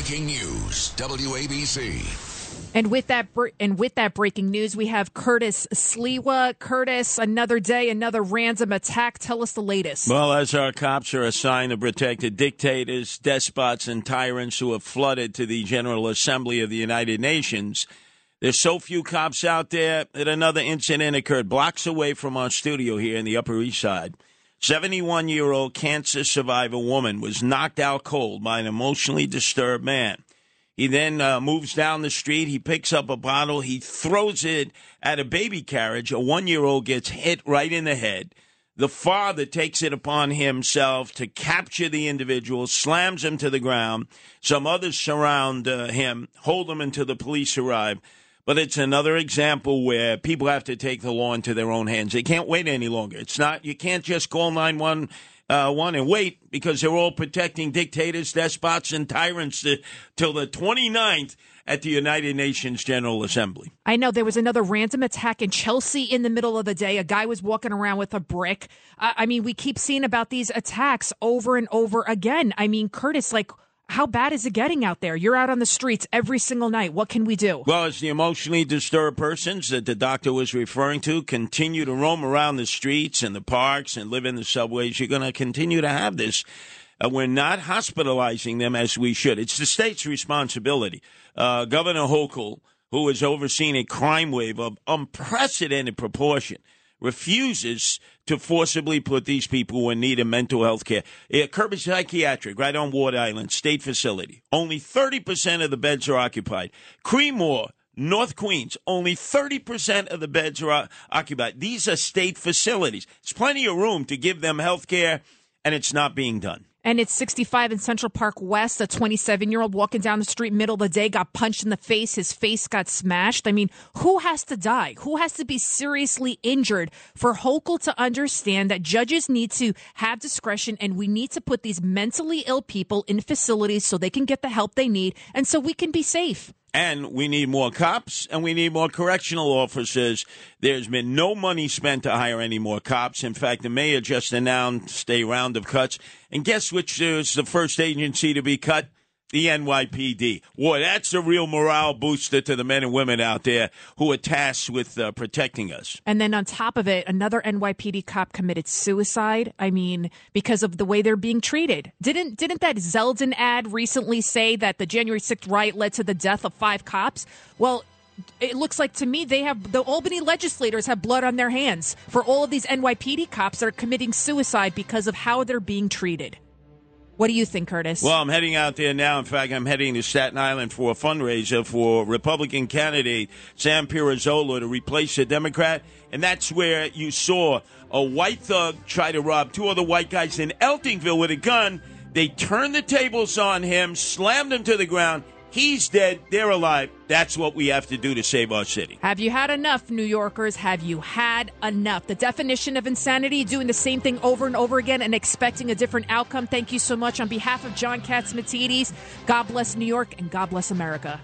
breaking news, WABC. And with that, and with that breaking news, we have Curtis Sliwa. Curtis, another day, another random attack. Tell us the latest. Well, as our cops are assigned to protect the dictators, despots, and tyrants who have flooded to the General Assembly of the United Nations, there's so few cops out there that another incident occurred blocks away from our studio here in the Upper East Side. 71 year old cancer survivor woman was knocked out cold by an emotionally disturbed man. He then uh, moves down the street. He picks up a bottle. He throws it at a baby carriage. A one year old gets hit right in the head. The father takes it upon himself to capture the individual, slams him to the ground. Some others surround uh, him, hold him until the police arrive. But it's another example where people have to take the law into their own hands. They can't wait any longer. It's not, you can't just call 911 uh, and wait because they're all protecting dictators, despots, and tyrants to, till the 29th at the United Nations General Assembly. I know there was another random attack in Chelsea in the middle of the day. A guy was walking around with a brick. I, I mean, we keep seeing about these attacks over and over again. I mean, Curtis, like, how bad is it getting out there? You're out on the streets every single night. What can we do? Well, as the emotionally disturbed persons that the doctor was referring to continue to roam around the streets and the parks and live in the subways, you're going to continue to have this. Uh, we're not hospitalizing them as we should. It's the state's responsibility. Uh, Governor Hochul, who has overseen a crime wave of unprecedented proportion, refuses to forcibly put these people who need of mental health care. Uh, Kirby Psychiatric, right on Ward Island, state facility. Only 30% of the beds are occupied. Creedmoor, North Queens, only 30% of the beds are occupied. These are state facilities. It's plenty of room to give them health care, and it's not being done and it's 65 in Central Park West. A 27 year old walking down the street, middle of the day, got punched in the face. His face got smashed. I mean, who has to die? Who has to be seriously injured for Hochul to understand that judges need to have discretion and we need to put these mentally ill people in facilities so they can get the help they need and so we can be safe? And we need more cops and we need more correctional officers. There's been no money spent to hire any more cops. In fact, the mayor just announced a round of cuts. And guess which is the first agency to be cut? The NYPD. Boy, that's a real morale booster to the men and women out there who are tasked with uh, protecting us. And then on top of it, another NYPD cop committed suicide. I mean, because of the way they're being treated. Didn't didn't that Zeldin ad recently say that the January 6th riot led to the death of five cops? Well, it looks like to me they have the Albany legislators have blood on their hands for all of these NYPD cops that are committing suicide because of how they're being treated. What do you think, Curtis? Well, I'm heading out there now. In fact, I'm heading to Staten Island for a fundraiser for Republican candidate Sam Pirozzolo to replace a Democrat. And that's where you saw a white thug try to rob two other white guys in Eltingville with a gun. They turned the tables on him, slammed him to the ground. He's dead. They're alive. That's what we have to do to save our city. Have you had enough, New Yorkers? Have you had enough? The definition of insanity, doing the same thing over and over again and expecting a different outcome. Thank you so much. On behalf of John Catsimatidis, God bless New York and God bless America.